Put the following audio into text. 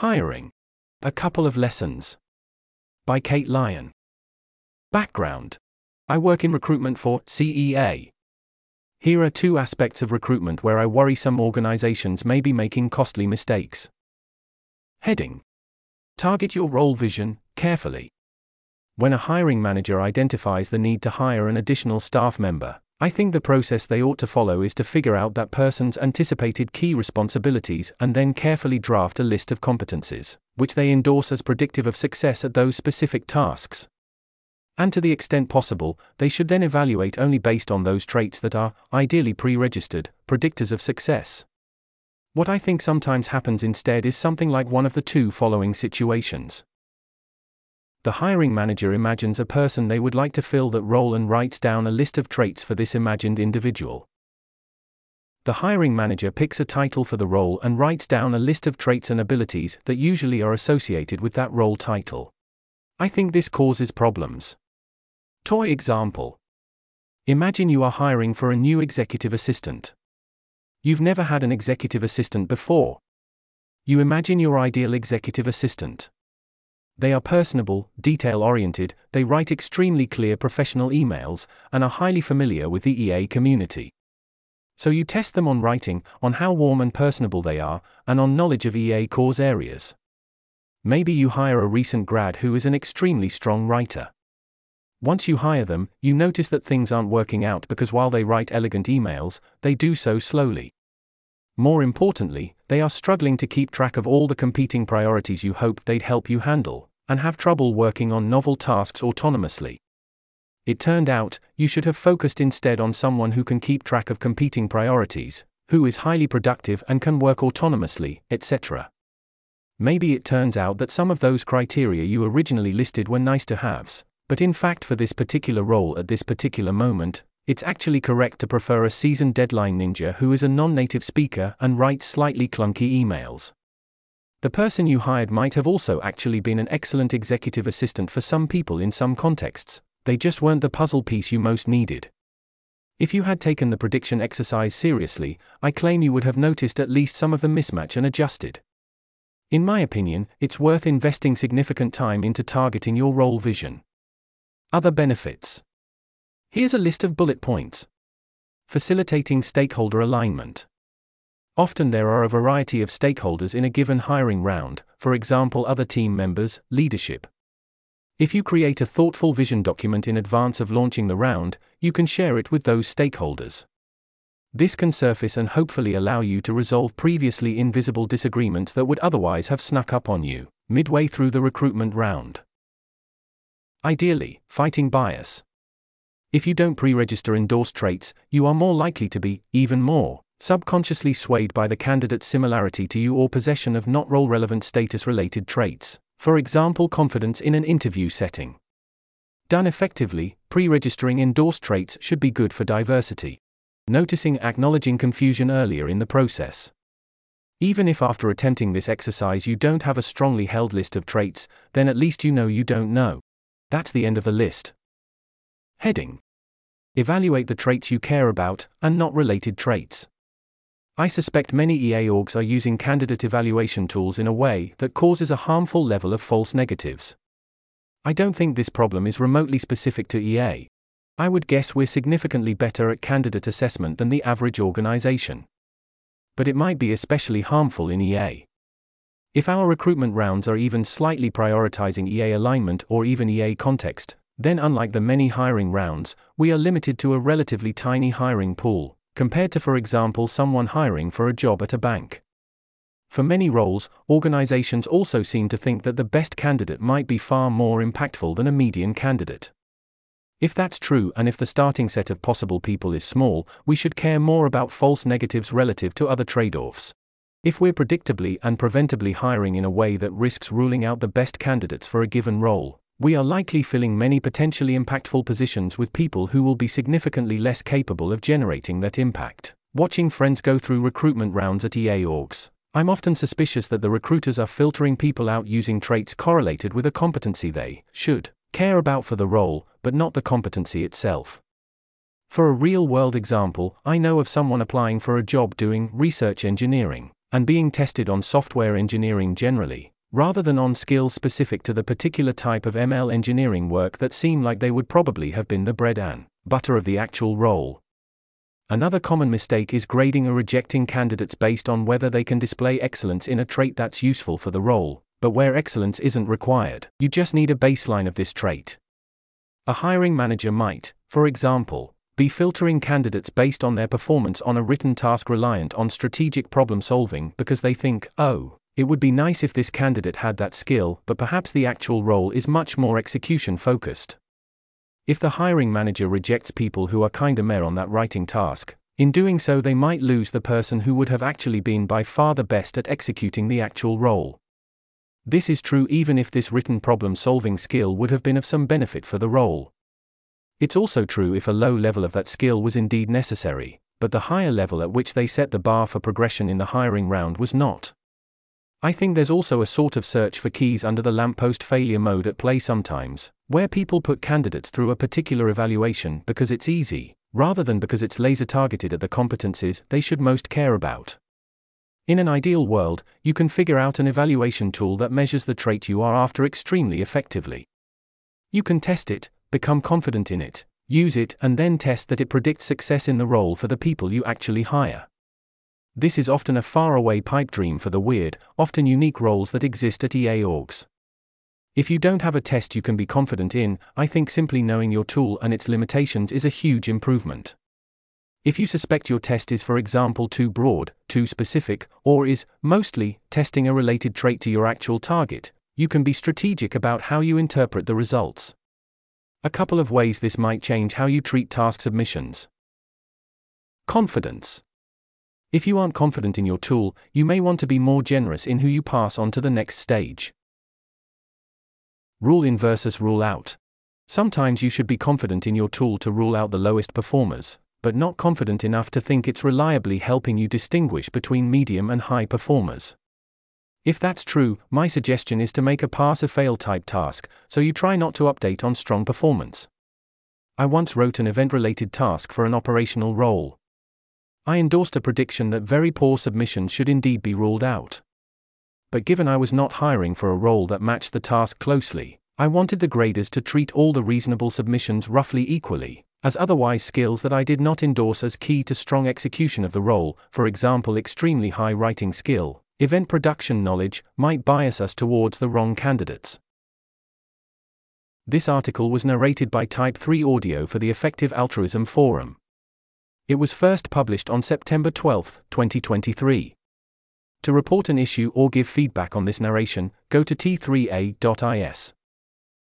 Hiring. A couple of lessons. By Cait Lion. Background. I work in recruitment for CEA. Here are two aspects of recruitment where I worry some organizations may be making costly mistakes. Heading. Target your role vision carefully. When a hiring manager identifies the need to hire an additional staff member, I think the process they ought to follow is to figure out that person's anticipated key responsibilities and then carefully draft a list of competencies, which they endorse as predictive of success at those specific tasks. And to the extent possible, they should then evaluate only based on those traits that are, ideally pre registered, predictors of success. What I think sometimes happens instead is something like one of the two following situations. The hiring manager imagines a person they would like to fill that role and writes down a list of traits for this imagined individual. The hiring manager picks a title for the role and writes down a list of traits and abilities that usually are associated with that role title. I think this causes problems. Toy example Imagine you are hiring for a new executive assistant. You've never had an executive assistant before. You imagine your ideal executive assistant. They are personable, detail oriented, they write extremely clear professional emails, and are highly familiar with the EA community. So you test them on writing, on how warm and personable they are, and on knowledge of EA cause areas. Maybe you hire a recent grad who is an extremely strong writer. Once you hire them, you notice that things aren't working out because while they write elegant emails, they do so slowly. More importantly, they are struggling to keep track of all the competing priorities you hoped they'd help you handle, and have trouble working on novel tasks autonomously. It turned out, you should have focused instead on someone who can keep track of competing priorities, who is highly productive and can work autonomously, etc. Maybe it turns out that some of those criteria you originally listed were nice to haves, but in fact, for this particular role at this particular moment, it's actually correct to prefer a seasoned deadline ninja who is a non native speaker and writes slightly clunky emails. The person you hired might have also actually been an excellent executive assistant for some people in some contexts, they just weren't the puzzle piece you most needed. If you had taken the prediction exercise seriously, I claim you would have noticed at least some of the mismatch and adjusted. In my opinion, it's worth investing significant time into targeting your role vision. Other benefits Here's a list of bullet points. Facilitating stakeholder alignment. Often there are a variety of stakeholders in a given hiring round, for example, other team members, leadership. If you create a thoughtful vision document in advance of launching the round, you can share it with those stakeholders. This can surface and hopefully allow you to resolve previously invisible disagreements that would otherwise have snuck up on you, midway through the recruitment round. Ideally, fighting bias. If you don't pre register endorsed traits, you are more likely to be, even more, subconsciously swayed by the candidate's similarity to you or possession of not role relevant status related traits, for example, confidence in an interview setting. Done effectively, pre registering endorsed traits should be good for diversity. Noticing acknowledging confusion earlier in the process. Even if after attempting this exercise you don't have a strongly held list of traits, then at least you know you don't know. That's the end of the list. Heading Evaluate the traits you care about, and not related traits. I suspect many EA orgs are using candidate evaluation tools in a way that causes a harmful level of false negatives. I don't think this problem is remotely specific to EA. I would guess we're significantly better at candidate assessment than the average organization. But it might be especially harmful in EA. If our recruitment rounds are even slightly prioritizing EA alignment or even EA context, then unlike the many hiring rounds, we are limited to a relatively tiny hiring pool, compared to, for example, someone hiring for a job at a bank. For many roles, organizations also seem to think that the best candidate might be far more impactful than a median candidate. If that's true and if the starting set of possible people is small, we should care more about false negatives relative to other trade offs. If we're predictably and preventably hiring in a way that risks ruling out the best candidates for a given role, we are likely filling many potentially impactful positions with people who will be significantly less capable of generating that impact. Watching friends go through recruitment rounds at EA orgs, I'm often suspicious that the recruiters are filtering people out using traits correlated with a competency they should care about for the role, but not the competency itself. For a real world example, I know of someone applying for a job doing research engineering. and being tested on software engineering generally, rather than on skills specific to the particular type of ML engineering work that seem like they would probably have been the bread and butter of the actual role. Another common mistake is grading or rejecting candidates based on whether they can display excellence in a trait that's useful for the role, but where excellence isn't required, you just need a baseline of this trait. A hiring manager might, for example, be filtering candidates based on their performance on a written task reliant on strategic problem solving because they think, oh, it would be nice if this candidate had that skill, but perhaps the actual role is much more execution focused. If the hiring manager rejects people who are kinda on that writing task, in doing so they might lose the person who would have actually been by far the best at executing the actual role. This is true even if this written problem solving skill would have been of some benefit for the role. It's also true if a low level of that skill was indeed necessary, but the higher level at which they set the bar for progression in the hiring round was not. I think there's also a sort of search for keys under the lamppost failure mode at play sometimes, where people put candidates through a particular evaluation because it's easy, rather than because it's laser targeted at the competencies they should most care about. In an ideal world, you can figure out an evaluation tool that measures the trait you are after extremely effectively. You can test it, become confident in it, use it, and then test that it predicts success in the role for the people you actually hire. This is often a faraway pipe dream for the weird, often unique roles that exist at EA orgs. If you don't have a test you can be confident in, I think simply knowing your tool and its limitations is a huge improvement. If you suspect your test is, for example, too broad, too specific, or is, mostly, testing a related trait to your actual target, you can be strategic about how you interpret the results. A couple of ways this might change how you treat task submissions. Confidence. If you aren't confident in your tool, you may want to be more generous in who you pass on to the next stage. Rule in versus rule out. Sometimes you should be confident in your tool to rule out the lowest performers, but not confident enough to think it's reliably helping you distinguish between medium and high performers. If that's true, my suggestion is to make a pass or fail type task, so you try not to update on strong performance. I once wrote an event related task for an operational role. I endorsed a prediction that very poor submissions should indeed be ruled out. But given I was not hiring for a role that matched the task closely, I wanted the graders to treat all the reasonable submissions roughly equally, as otherwise skills that I did not endorse as key to strong execution of the role, for example, extremely high writing skill, event production knowledge might bias us towards the wrong candidates. This article was narrated by Type 3 Audio for the Effective Altruism Forum. It was first published on September 12, 2023. To report an issue or give feedback on this narration, go to t3a.is.